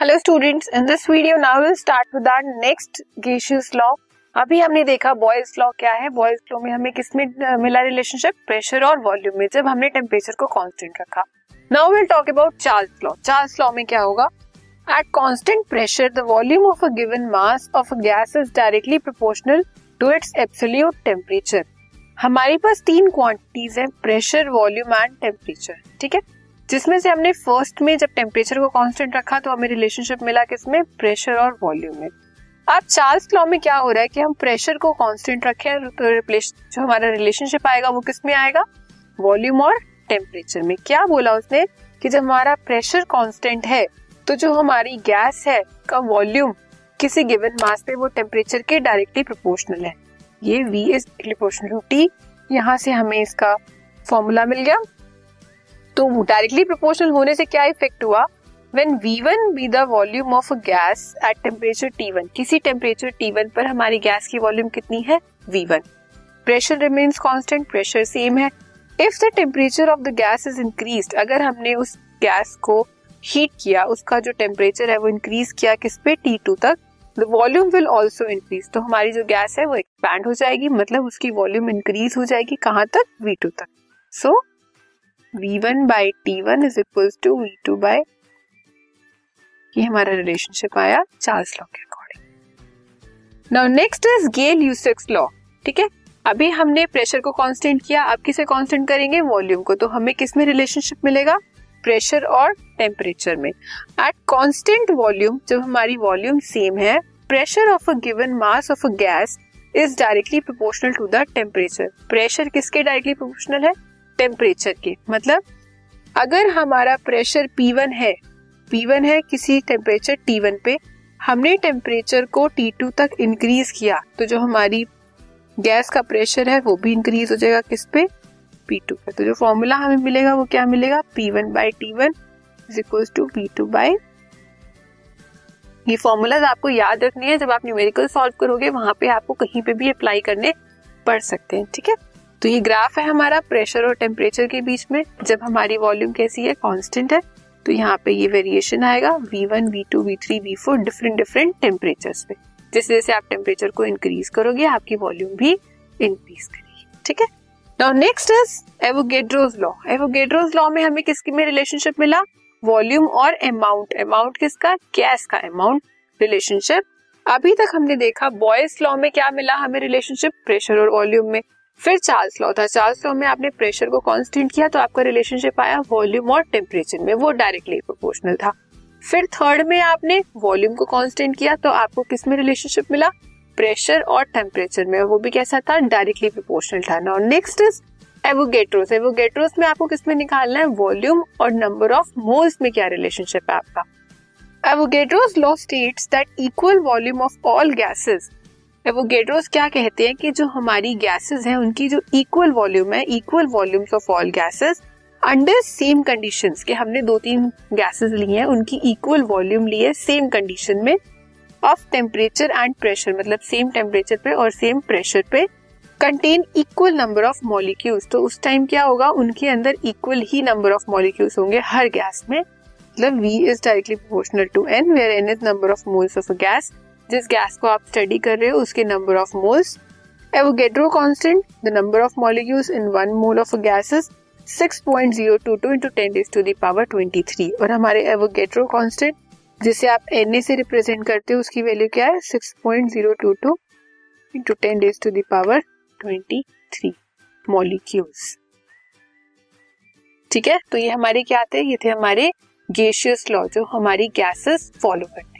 Hello students in this video now will start with our next gaseous law अभी हमने देखा boys law क्या है? बॉयज़ लॉ में हमें किसमें मिला रिलेशनशिप प्रेशर और वॉल्यूम में, जब हमने टेम्परेचर को कांस्टेंट रखा। Now will talk about Charles law Charles law में क्या होगा? At constant pressure the volume of a given mass of a gas is directly proportional to its absolute temperature हमारे पास तीन क्वांटिटीज है प्रेशर वॉल्यूम एंड टेम्परेचर ठीक है? जिसमें से हमने फ़र्स्ट में जब टेम्परेचर को कांस्टेंट रखा तो हमें रिलेशनशिप मिला किसमें? प्रेशर और वॉल्यूम में। अब चार्ल्स लॉ में क्या हो रहा है कि हम प्रेशर को कांस्टेंट रखें तो जो हमारा रिलेशनशिप आएगा वो किसमें आएगा? वॉल्यूम और टेम्परेचर में। क्या बोला उसने? कि जब हमारा प्रेशर कांस्टेंट है तो जो हमारी गैस है का वॉल्यूम किसी गिवन मास पे वो टेम्परेचर के डायरेक्टली प्रोपोर्शनल है। ये V is proportional to T यहाँ से हमें इसका फॉर्मूला मिल गया। तो डायरेक्टली प्रोपोर्शनल होने से क्या इफ़ेक्ट हुआ? When V one be the volume of gas at temperature T one किसी टेम्परेचर टी वन पर हमारी गैस की वॉल्यूम कितनी है? V one pressure remains constant pressure same है. If the temperature of the gas is increase अगर हमने उस गैस को हीट किया उसका जो टेम्परेचर है वो इंक्रीज किया किस पे? टी टू तक. The volume will also increase तो हमारी जो गैस है वो एक्सपैंड हो जाएगी मतलब उसकी वॉल्यूम इंक्रीज हो जाएगी कहाँ तक? वी टू तक. So so, V one by T one is equal to V two by ये हमारा रिलेशनशिप आया चार्ल्स लॉ के according now next is Gay Lussac's law ठीक है? अभी हमने प्रेशर को कांस्टेंट किया, अब किसे कांस्टेंट करेंगे? वॉल्यूम को. तो हमें किसमें रिलेशनशिप मिलेगा? प्रेशर और टेम्परेचर में. एट कांस्टेंट वॉल्यूम जब हमारी वॉल्यूम सेम है pressure of a given mass of a gas is directly proportional to the temperature pressure किसके डायरेक्टली प्रोपोर्शनल है? टेम्परेचर के। मतलब अगर हमारा प्रेशर P1 है P1 है किसी टेम्परेचर T1 पे, हमने टेम्परेचर को T2 तक इंक्रीज किया तो जो हमारी गैस का प्रेशर है वो भी इंक्रीज हो जाएगा किस पे? P2 पे। तो जो फॉर्मूला हमें मिलेगा वो क्या मिलेगा? P1 one by T one is equal to P two by ये फॉर्मूलाज आपको याद रखनी है, जब आप न्यूमेरिकल सॉल्व करोगे, वहाँ पे आपको कहीं पे भी अप्लाई करने पड़ सकते हैं, ठीक है? तो ये ग्राफ है हमारा प्रेशर और टेम्परेचर के बीच में। जब हमारी वॉल्यूम कैसी है कांस्टेंट है तो यहाँ पे ये वेरिएशन आएगा V1, V2, V3, V4 different different temperature पे। जैसे जैसे आप टेम्परेचर को इंक्रीज करोगे आपकी वॉल्यूम भी इंक्रीज करेगी। ठीक है? Now next is Avogadro's law Avogadro's law में हमें किसकी में रिलेशनशिप मिला? वॉल्यूम और अमाउंट अमाउंट किसका? गैस का अमाउंट रिलेशनशिप अभी तक हमने देखा बॉयस लॉ में क्या मिला हमें रिलेशनशिप प्रेशर और वॉल्यूम में। फिर चार्ल्स लॉ था। चार्ल्स लॉ में आपने प्रेशर को कांस्टेंट किया तो आपका रिलेशनशिप आया वॉल्यूम और टेम्परेचर में। वो डायरेक्टली प्रोपोर्शनल था। फिर थर्ड में आपने वॉल्यूम को कांस्टेंट किया तो आपको किसमें रिलेशनशिप मिला? प्रेशर और टेम्परेचर में। वो भी कैसा था? डायरेक्टली प्रोपोर्शनल था। Now next is Avogadro's Avogadro's में आपको किसमें निकालना है? वॉल्यूम और नंबर ऑफ़ मोल्स में क्या रिलेशनशिप है आपका? Avogadro's law states that equal volume of all gases Avogadro's क्या कहते हैं कि जो हमारी गैसेस हैं, उनकी जो इक्वल वॉल्यूम है equal volumes of all gases under same conditions के हमने दो तीन गैसेस ली हैं, उनकी इक्वल वॉल्यूम ली है सेम कंडीशन में ऑफ़ टेम्परेचर एंड प्रेशर मतलब सेम टेम्परेचर पे और सेम प्रेशर पे contain equal number of molecules तो उस टाइम क्या होगा? उनके अंदर इक्वल ही नंबर ऑफ़ मॉलिक्यूल्स होंगे हर गैस में मतलब V is directly proportional to N where N is number of moles of a gas जिस गैस को आप स्टडी कर रहे हो, उसके number of moles Avogadro constant the number of molecules in one mole of gas is 6.022 into 10 raised to the power 23 और हमारे Avogadro constant जिसे आप Na से रिप्रेजेंट करते हो, उसकी वैल्यू क्या है? 6.022 into 10 raised to the power 23 molecules ठीक है? तो ये हमारे क्या आते थे? ये थे हमारे गैशियस लॉ जो हमारी गैसेस फॉलो करते